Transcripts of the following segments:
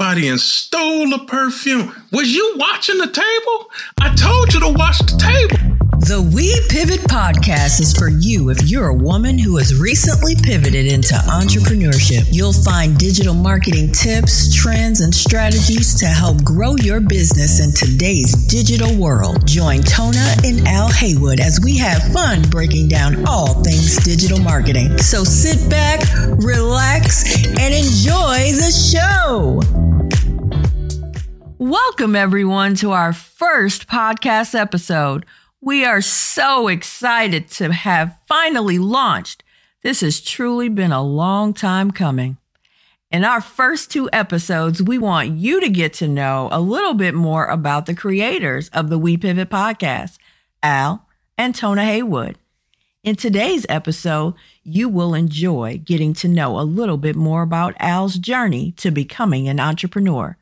somebody and stole the perfume. Was you watching the table? I told you to watch the table. The We Pivot podcast is for you if you're a woman who has recently pivoted into entrepreneurship. You'll find digital marketing tips, trends, and strategies to help grow your business in today's digital world. Join Tona and Al Haywood as we have fun breaking down all things digital marketing. So sit back, relax, and enjoy the show. Welcome, everyone, to our first podcast episode. We are so excited to have finally launched. This has truly been a long time coming. In our first two episodes, we want you to get to know a little bit more about the creators of the We Pivot podcast, Al and Tona Haywood. In today's episode, you will enjoy getting to know a little bit more about Al's journey to becoming an entrepreneur.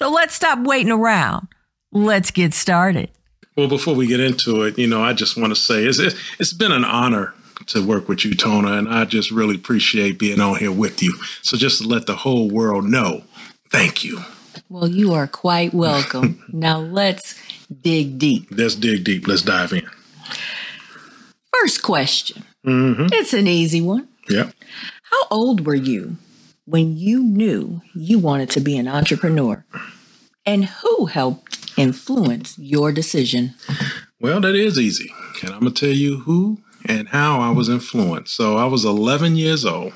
So let's stop waiting around. Let's get started. Well, before we get into it, you know, I just want to say it's, it's been an honor to work with you, Tona, and I just really appreciate being on here with you. So just to let the whole world know, thank you. Well, you are quite welcome. now let's dig deep. Let's dig deep. Let's dive in. First question. Mm-hmm. It's an easy one. Yeah. How old were you when you knew you wanted to be an entrepreneur? And who helped influence your decision? Well, that is easy. And I'm going to tell you who and how I was influenced. So I was 11 years old,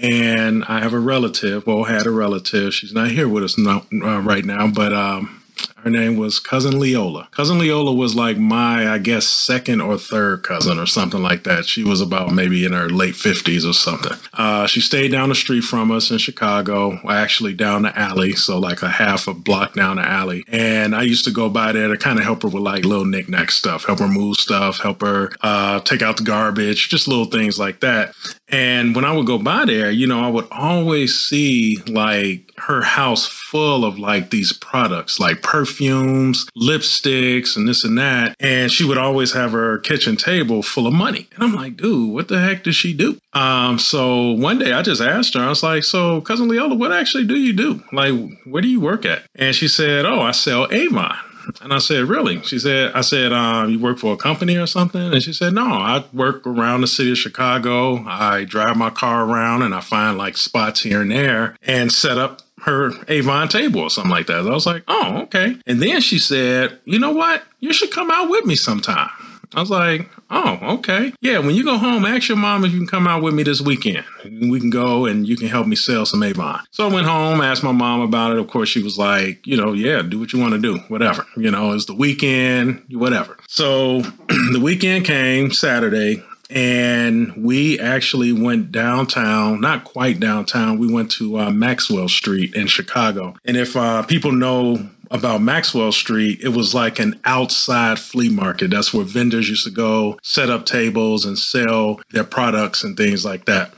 and I have a relative, well, had a relative. She's not here with us now, uh, right now, but um, her name was Cousin Leola. Cousin Leola was like my, I guess, second or third cousin or something like that. She was about maybe in her late 50s or something. Uh, she stayed down the street from us in Chicago, actually down the alley. So, like a half a block down the alley. And I used to go by there to kind of help her with like little knickknack stuff, help her move stuff, help her uh, take out the garbage, just little things like that. And when I would go by there, you know, I would always see like her house full of like these products, like perfumes, lipsticks, and this and that. And she would always have her kitchen table full of money. And I'm like, dude, what the heck does she do? Um, so one day I just asked her, I was like, so cousin Leola, what actually do you do? Like, where do you work at? And she said, oh, I sell Avon. And I said, really? She said, I said, um, you work for a company or something? And she said, no, I work around the city of Chicago. I drive my car around and I find like spots here and there and set up her Avon table or something like that. I was like, oh, okay. And then she said, you know what? You should come out with me sometime. I was like, oh, okay. Yeah, when you go home, ask your mom if you can come out with me this weekend. We can go and you can help me sell some Avon. So I went home, asked my mom about it. Of course, she was like, you know, yeah, do what you want to do, whatever. You know, it's the weekend, whatever. So the weekend came Saturday and we actually went downtown, not quite downtown. We went to uh, Maxwell Street in Chicago. And if uh, people know about Maxwell Street, it was like an outside flea market. That's where vendors used to go set up tables and sell their products and things like that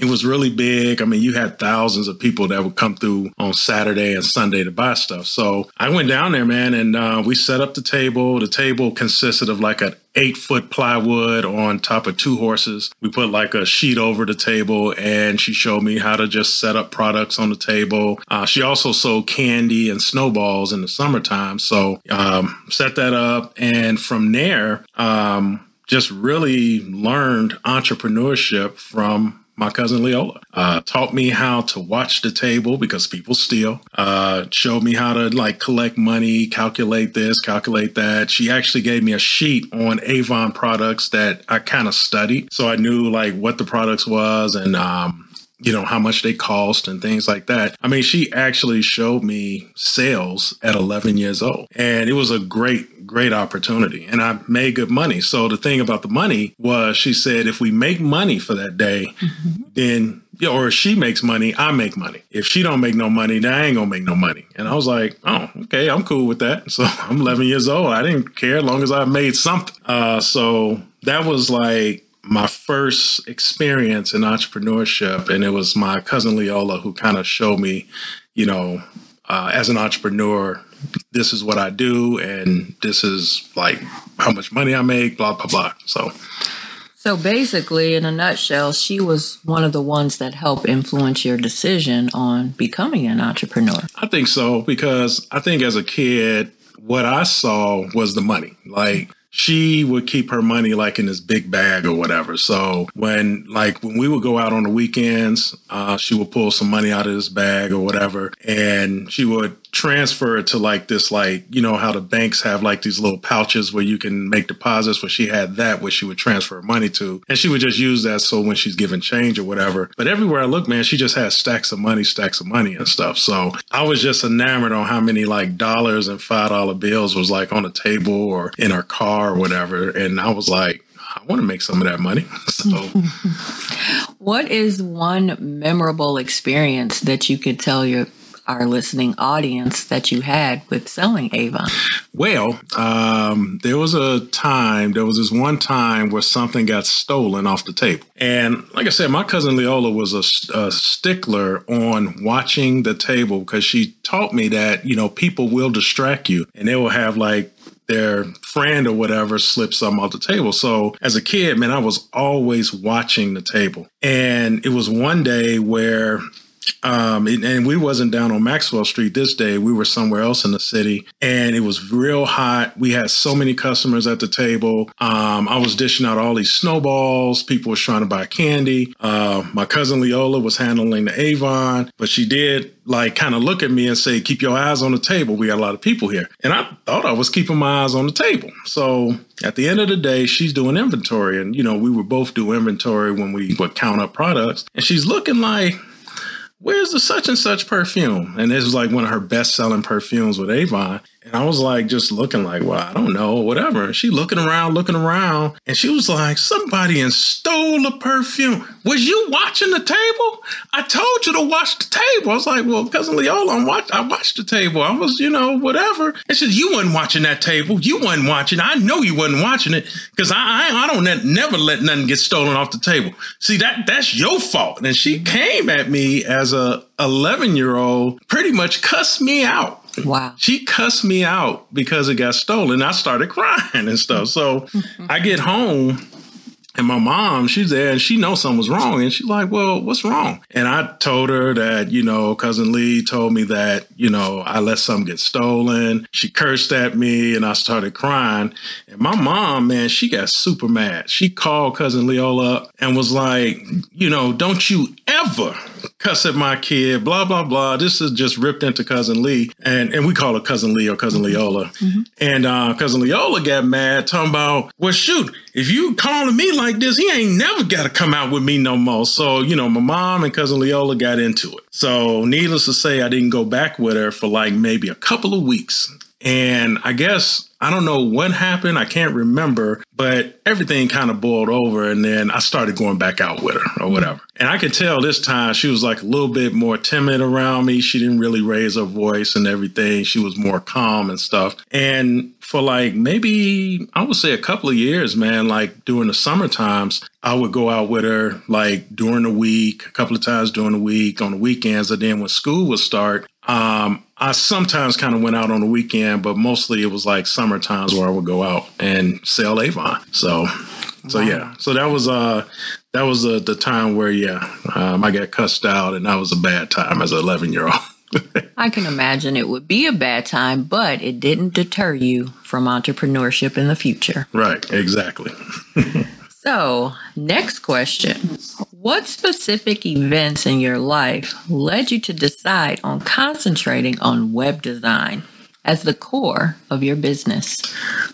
it was really big. I mean, you had thousands of people that would come through on Saturday and Sunday to buy stuff. So I went down there, man, and uh, we set up the table. The table consisted of like an eight foot plywood on top of two horses. We put like a sheet over the table, and she showed me how to just set up products on the table. Uh, she also sold candy and snowballs in the summertime. So um, set that up, and from there, um, just really learned entrepreneurship from my cousin Leola. Uh, taught me how to watch the table because people steal. Uh, showed me how to like collect money, calculate this, calculate that. She actually gave me a sheet on Avon products that I kind of studied, so I knew like what the products was and um, you know, how much they cost and things like that. I mean, she actually showed me sales at 11 years old and it was a great, great opportunity and I made good money. So the thing about the money was she said, if we make money for that day, mm-hmm. then or if she makes money, I make money. If she don't make no money, then I ain't gonna make no money. And I was like, oh, okay, I'm cool with that. So I'm 11 years old. I didn't care as long as I made something. Uh, so that was like my first experience in entrepreneurship, and it was my cousin Leola who kind of showed me, you know, uh, as an entrepreneur, this is what I do, and this is like how much money I make, blah blah blah. So, So basically, in a nutshell, she was one of the ones that helped influence your decision on becoming an entrepreneur. I think so because I think as a kid, what I saw was the money. Like she would keep her money like in this big bag or whatever. So when like when we would go out on the weekends, uh, she would pull some money out of this bag or whatever, and she would transfer it to like this like you know how the banks have like these little pouches where you can make deposits where she had that where she would transfer money to. And she would just use that so when she's giving change or whatever. But everywhere i look man she just has stacks of money stacks of money and stuff. So i was just enamored on how many like dollars and five dollar bills was like on a table or in her car or whatever. And i was like I want to make some of that money. So, what is one memorable experience that you could tell your our listening audience that you had with selling Avon? Well, um, there was a time, there was this one time where something got stolen off the table. And like I said, my cousin Leola was a, a stickler on watching the table because she taught me that, you know, people will distract you and they will have like their friend or whatever slip something off the table. So as a kid, man, I was always watching the table. And it was one day where um, and we wasn't down on Maxwell Street this day. We were somewhere else in the city, and it was real hot. We had so many customers at the table. Um, I was dishing out all these snowballs. People was trying to buy candy. Uh, my cousin Leola was handling the Avon, but she did like kind of look at me and say, "Keep your eyes on the table. We got a lot of people here." And I thought I was keeping my eyes on the table. So at the end of the day, she's doing inventory, and you know we would both do inventory when we would count up products, and she's looking like where's the such and such perfume? And this was like one of her best selling perfumes with Avon. And I was like, just looking like, well, I don't know, whatever. She looking around, looking around, and she was like, somebody and stole the perfume. Was you watching the table? I told you to watch the table. I was like, well, cousin Leola, I'm watch- I watched the table. I was, you know, whatever. And she said, you wasn't watching that table. You wasn't watching. I know you wasn't watching it because I, I, I don't ne- never let nothing get stolen off the table. See that that's your fault. And she came at me as a 11 year old, pretty much cussed me out Wow. She cussed me out because it got stolen. I started crying and stuff. So I get home and my mom, she's there and she knows something was wrong. And she's like, well, what's wrong? And I told her that, you know, cousin Lee told me that, you know, I let something get stolen. She cursed at me and I started crying. And my mom, man, she got super mad. She called cousin Leola up and was like, you know, don't you ever cuss at my kid, blah, blah, blah. This is just ripped into cousin Lee. And, and we call her cousin Lee or cousin Leola. Mm-hmm. And uh, cousin Leola got mad, talking about, well, shoot, if you calling me like this, he ain't never got to come out with me no more. So, you know, my mom and cousin Leola got into it. So, needless to say, I didn't go back with her for like maybe a couple of weeks. And I guess I don't know what happened. I can't remember, but everything kind of boiled over. And then I started going back out with her or whatever. And I could tell this time she was like a little bit more timid around me. She didn't really raise her voice and everything. She was more calm and stuff. And for like maybe, I would say a couple of years, man, like during the summer times, I would go out with her like during the week, a couple of times during the week, on the weekends. And then when school would start, um, I sometimes kind of went out on the weekend, but mostly it was like summer times where I would go out and sell Avon. So, so wow. yeah, so that was uh that was uh, the time where yeah um, I got cussed out, and that was a bad time as an eleven year old. I can imagine it would be a bad time, but it didn't deter you from entrepreneurship in the future. Right, exactly. so, next question what specific events in your life led you to decide on concentrating on web design as the core of your business?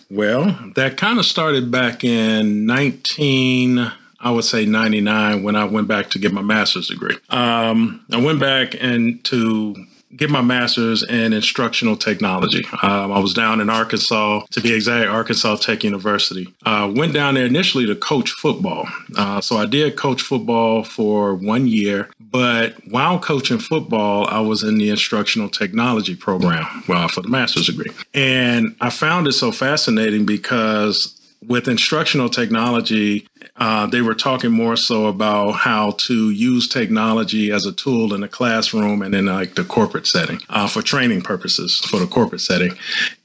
Well, that kind of started back in 19, I would say 99, when I went back to get my master's degree. Um, I went back and to get my master's in instructional technology. Um, I was down in Arkansas, to be exact, Arkansas Tech University. Uh, went down there initially to coach football. Uh, so I did coach football for one year, but while coaching football, I was in the instructional technology program well, for the master's degree. And I found it so fascinating because with instructional technology, uh, they were talking more so about how to use technology as a tool in the classroom and in like the corporate setting uh, for training purposes for the corporate setting.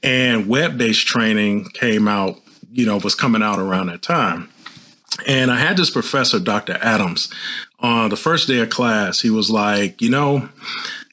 And web based training came out, you know, was coming out around that time. And I had this professor, Dr. Adams, on the first day of class. He was like, You know,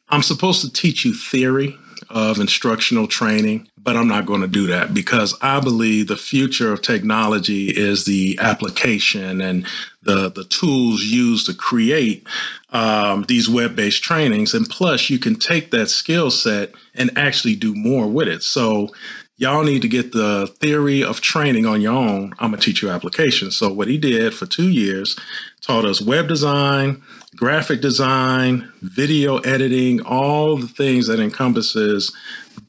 I'm supposed to teach you theory of instructional training, but I'm not going to do that because I believe the future of technology is the application and the, the tools used to create um, these web based trainings. And plus, you can take that skill set and actually do more with it. So, y'all need to get the theory of training on your own. I'm going to teach you application. So, what he did for two years taught us web design, graphic design, video editing, all the things that encompasses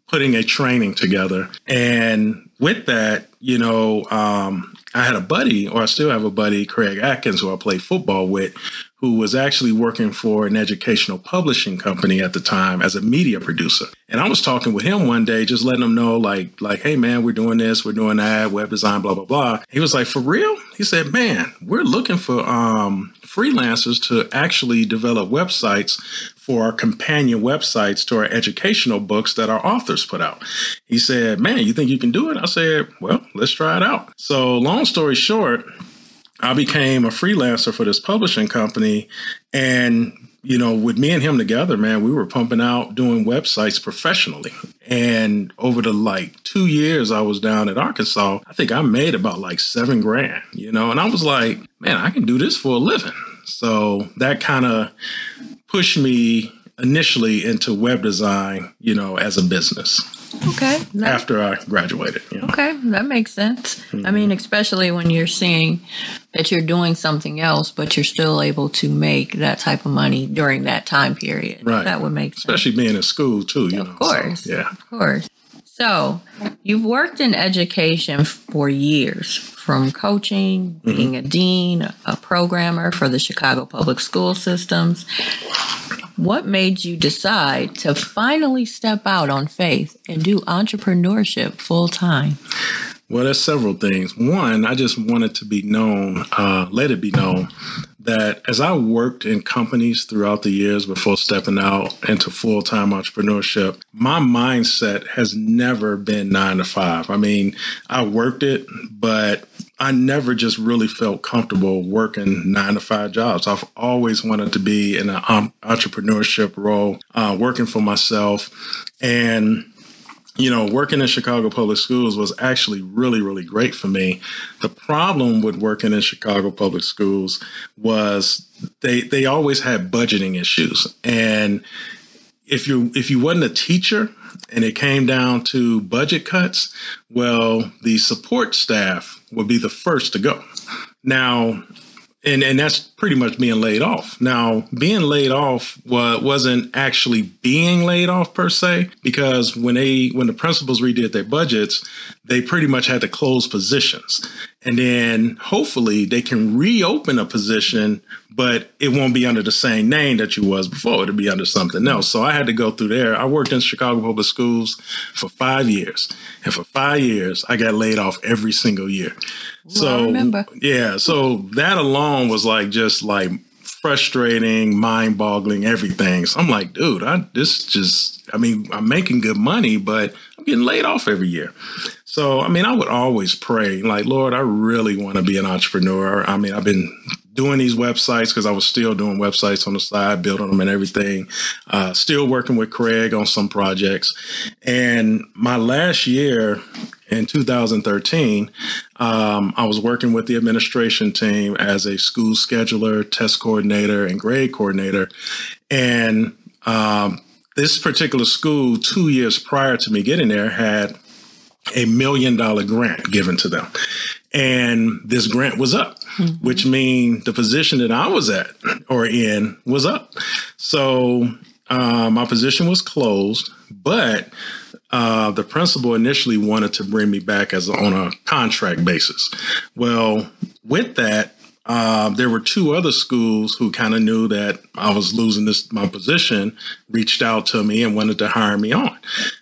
putting a training together. And with that, you know, um, I had a buddy, or I still have a buddy, Craig Atkins, who I played football with, who was actually working for an educational publishing company at the time as a media producer. And I was talking with him one day, just letting him know, like, like, hey man, we're doing this, we're doing that, web design, blah blah blah. He was like, for real? He said, man, we're looking for um, freelancers to actually develop websites for our companion websites to our educational books that our authors put out. He said, man, you think you can do it? I said, well, let's try it out. So long story short I became a freelancer for this publishing company. And, you know, with me and him together, man, we were pumping out doing websites professionally. And over the like two years I was down at Arkansas, I think I made about like seven grand, you know, and I was like, man, I can do this for a living. So that kind of pushed me initially into web design, you know, as a business. Okay. That, after I graduated. Okay, that makes sense. Mm-hmm. I mean, especially when you're seeing that you're doing something else, but you're still able to make that type of money during that time period. Right. That would make sense. Especially being in school too, you of know. Of course. So, yeah. Of course. So, you've worked in education for years, from coaching, mm-hmm. being mm-hmm. a dean, a programmer for the Chicago Public School Systems. What made you decide to finally step out on faith and do entrepreneurship full time? Well, there's several things. One, I just wanted to be known, uh, let it be known that as I worked in companies throughout the years before stepping out into full time entrepreneurship, my mindset has never been nine to five. I mean, I worked it, but I never just really felt comfortable working nine to five jobs. I've always wanted to be in an entrepreneurship role, uh, working for myself. And you know, working in Chicago public schools was actually really, really great for me. The problem with working in Chicago public schools was they they always had budgeting issues. And if you if you wasn't a teacher and it came down to budget cuts, well, the support staff would be the first to go. Now, and and that's pretty much being laid off. Now, being laid off was, wasn't actually being laid off per se, because when they when the principals redid their budgets, they pretty much had to close positions, and then hopefully they can reopen a position, but it won't be under the same name that you was before. It'll be under something else. So I had to go through there. I worked in Chicago Public Schools for five years, and for five years I got laid off every single year. So yeah, so that alone was like just like frustrating, mind boggling, everything. So I'm like, dude, I this just I mean, I'm making good money, but I'm getting laid off every year. So I mean, I would always pray, like, Lord, I really want to be an entrepreneur. I mean, I've been doing these websites because I was still doing websites on the side, building them and everything. Uh, still working with Craig on some projects. And my last year in 2013, um, I was working with the administration team as a school scheduler, test coordinator, and grade coordinator. And um, this particular school, two years prior to me getting there, had a million dollar grant given to them. And this grant was up, mm-hmm. which means the position that I was at or in was up. So uh, my position was closed, but uh, the principal initially wanted to bring me back as on a contract basis. Well, with that, uh, there were two other schools who kind of knew that I was losing this my position, reached out to me and wanted to hire me on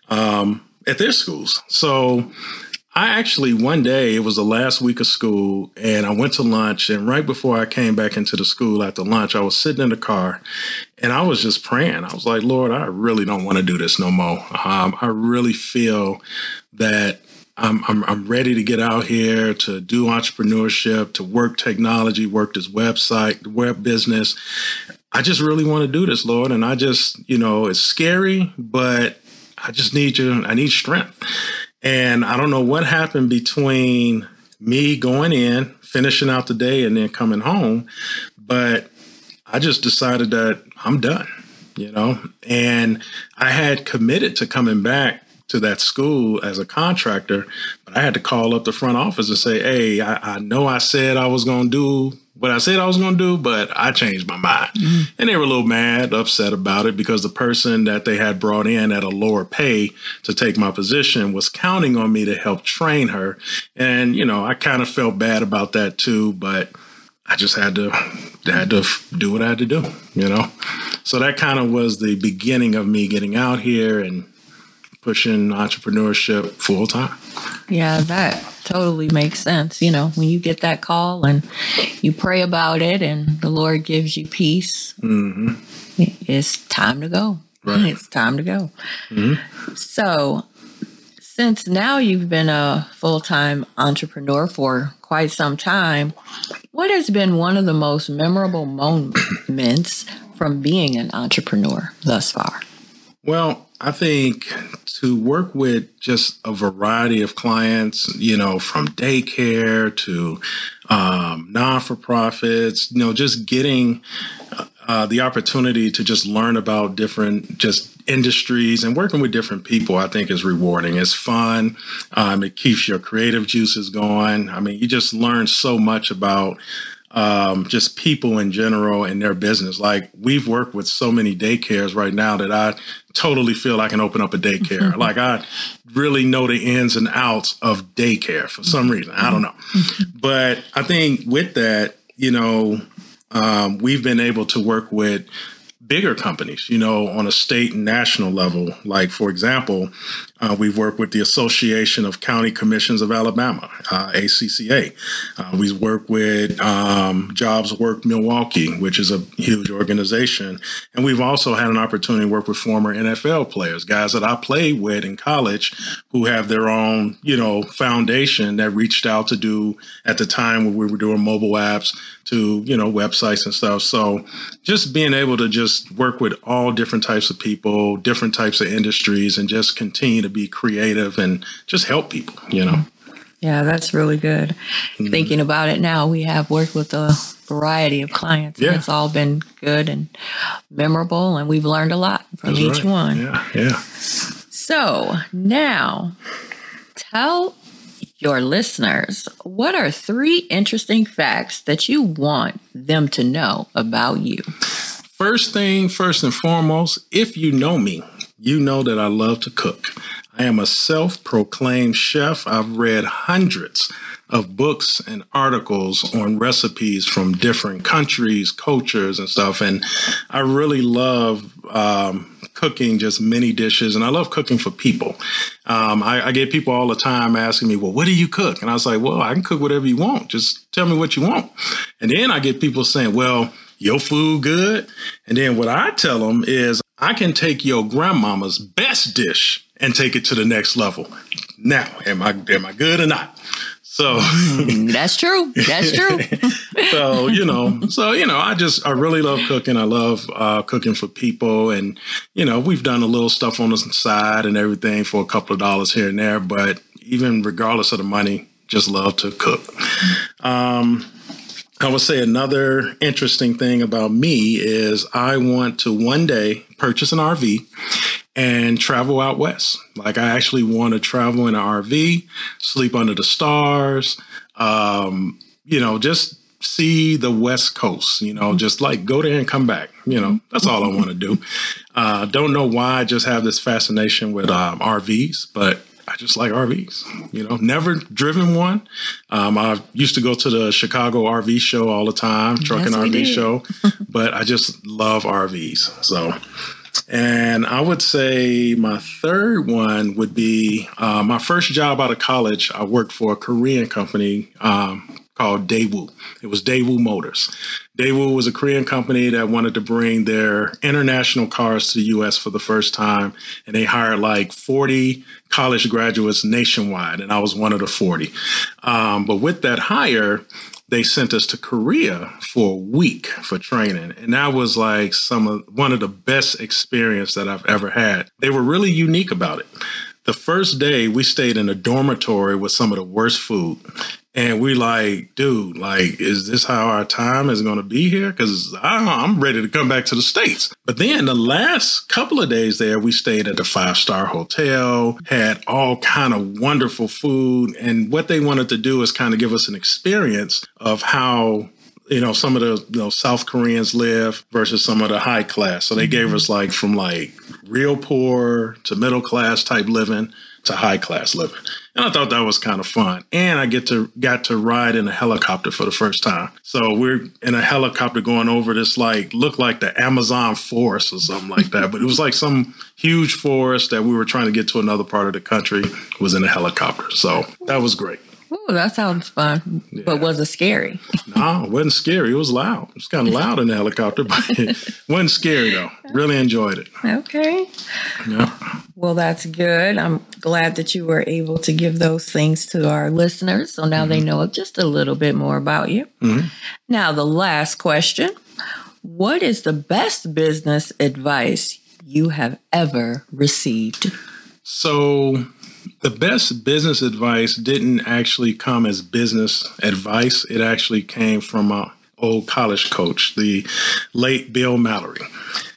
um, at their schools. So I actually one day it was the last week of school and I went to lunch and right before I came back into the school after lunch I was sitting in the car and I was just praying. I was like, Lord, I really don't want to do this no more. Um, I really feel that I'm, I'm, I'm ready to get out here to do entrepreneurship, to work technology, work this website, web business. I just really want to do this, Lord. And I just, you know, it's scary, but I just need you. I need strength. And I don't know what happened between me going in, finishing out the day, and then coming home, but I just decided that I'm done, you know? And I had committed to coming back to that school as a contractor, but I had to call up the front office and say, "Hey, I, I know I said I was going to do what I said I was going to do, but I changed my mind." Mm-hmm. And they were a little mad, upset about it because the person that they had brought in at a lower pay to take my position was counting on me to help train her, and you know, I kind of felt bad about that too, but. I just had to had to do what I had to do, you know. So that kind of was the beginning of me getting out here and pushing entrepreneurship full time. Yeah, that totally makes sense. You know, when you get that call and you pray about it and the Lord gives you peace, mm-hmm. it's time to go. Right. It's time to go. Mm-hmm. So, since now you've been a full time entrepreneur for quite some time, what has been one of the most memorable moments from being an entrepreneur thus far? Well, I think to work with just a variety of clients, you know, from daycare to um, non for profits, you know, just getting uh, the opportunity to just learn about different just industries and working with different people, I think is rewarding. It's fun. Um, it keeps your creative juices going. I mean, you just learn so much about um, just people in general and their business. Like we've worked with so many daycares right now that I totally feel I can open up a daycare. Mm-hmm. Like I really know the ins and outs of daycare for some reason. I don't know. Mm-hmm. But I think with that, you know, um, we've been able to work with bigger companies, you know, on a state and national level. Like, for example, uh, we've worked with the Association of County Commissions of Alabama, uh, ACCA. Uh, we've worked with um, Jobs Work Milwaukee, which is a huge organization. And we've also had an opportunity to work with former NFL players, guys that I played with in college who have their own, you know, foundation that reached out to do at the time when we were doing mobile apps to, you know, websites and stuff. So just being able to just work with all different types of people, different types of industries, and just continue to be creative and just help people, you know. Yeah, that's really good. Mm-hmm. Thinking about it now, we have worked with a variety of clients. Yeah. it's all been good and memorable, and we've learned a lot from that's each right. one. Yeah, yeah. So now tell your listeners what are three interesting facts that you want them to know about you? First thing, first and foremost, if you know me, you know that I love to cook. I am a self proclaimed chef. I've read hundreds of books and articles on recipes from different countries, cultures, and stuff. And I really love um, cooking just many dishes, and I love cooking for people. Um, I, I, get people all the time asking me, "Well, what do you cook?" And I was like, "Well, I can cook whatever you want. Just tell me what you want." And then I get people saying, "Well." Your food good? And then what I tell them is I can take your grandmama's best dish and take it to the next level. Now, am I am I good or not? So mm, that's true. That's true. so you know, so you know, I just I really love cooking. I love uh, cooking for people, and you know, we've done a little stuff on the side and everything for a couple of dollars here and there. But even regardless of the money, just love to cook. Um, I would say another interesting thing about me is I want to one day purchase an RV and travel out west. Like I actually want to travel in an RV, sleep under the stars, um, you know, just see the West Coast, you know, just like go there and come back. You know, that's all I want to do. Uh, don't know why I just have this fascination with um, RVs, but I just like RVs. You know, never driven one. Um, I used to go to the Chicago RV show all the time, truck yes, RV show, but I just love RVs. So, and I would say my third one would be uh, my first job out of college. I worked for a Korean company um, called Daewoo. It was Daewoo Motors. Daewoo was a Korean company that wanted to bring their international cars to the US for the first time. And they hired like 40 college graduates nationwide. And I was one of the 40. Um, but with that hire, they sent us to Korea for a week for training. And that was like some of one of the best experience that I've ever had. They were really unique about it. The first day we stayed in a dormitory with some of the worst food. And we like, dude, like, is this how our time is going to be here? Because I'm ready to come back to the States. But then the last couple of days there, we stayed at the five star hotel, had all kind of wonderful food. And what they wanted to do is kind of give us an experience of how you know some of the you know South Koreans live versus some of the high class. So they gave mm-hmm. us like from like real poor to middle class type living to high class living. And I thought that was kind of fun. And I get to got to ride in a helicopter for the first time. So we're in a helicopter going over this like looked like the Amazon forest or something like that. but it was like some huge forest that we were trying to get to another part of the country was in a helicopter. So that was great. Oh, that sounds fun. Yeah. But was it scary? no, it wasn't scary. It was loud. It was kind of loud in the helicopter, but it wasn't scary though. Really enjoyed it. Okay. Yeah. Well, that's good. I'm glad that you were able to give those things to our listeners. So now mm-hmm. they know just a little bit more about you. Mm-hmm. Now, the last question What is the best business advice you have ever received? So, the best business advice didn't actually come as business advice. It actually came from an old college coach, the late Bill Mallory.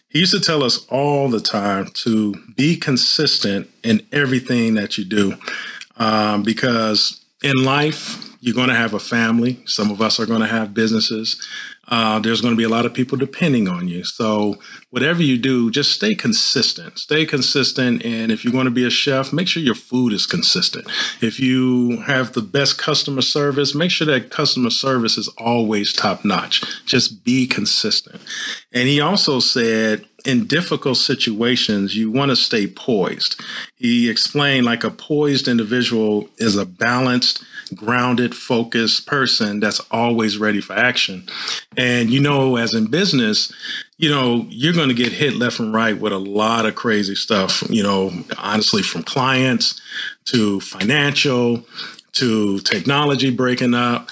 He used to tell us all the time to be consistent in everything that you do um, because in life, you're going to have a family. Some of us are going to have businesses. Uh, there's going to be a lot of people depending on you. So, whatever you do, just stay consistent. Stay consistent. And if you're going to be a chef, make sure your food is consistent. If you have the best customer service, make sure that customer service is always top notch. Just be consistent. And he also said, in difficult situations, you want to stay poised. He explained like a poised individual is a balanced, grounded, focused person that's always ready for action. And, you know, as in business, you know, you're going to get hit left and right with a lot of crazy stuff, you know, honestly, from clients to financial to technology breaking up.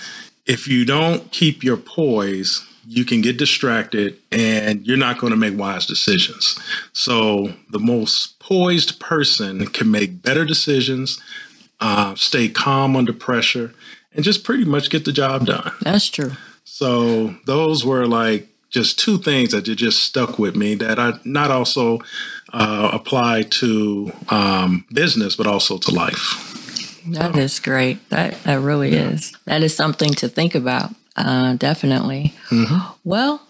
If you don't keep your poise, you can get distracted and you're not going to make wise decisions. So, the most poised person can make better decisions, uh, stay calm under pressure, and just pretty much get the job done. That's true. So those were like just two things that just stuck with me that I not also uh, apply to um, business, but also to life. That so. is great. That that really yeah. is. That is something to think about. Uh, definitely. Mm-hmm. Well,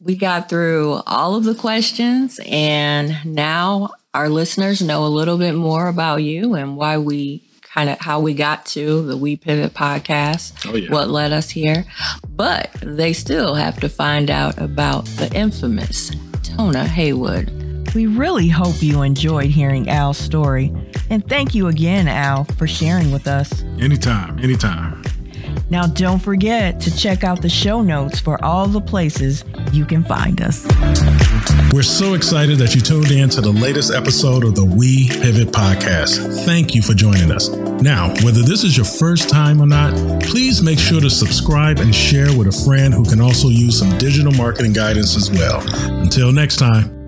we got through all of the questions, and now our listeners know a little bit more about you and why we kind of how we got to the We Pivot podcast, oh, yeah. what led us here. But they still have to find out about the infamous Tona Haywood. We really hope you enjoyed hearing Al's story. And thank you again, Al, for sharing with us. Anytime, anytime. Now, don't forget to check out the show notes for all the places you can find us. We're so excited that you tuned in to the latest episode of the We Pivot podcast. Thank you for joining us. Now, whether this is your first time or not, please make sure to subscribe and share with a friend who can also use some digital marketing guidance as well. Until next time.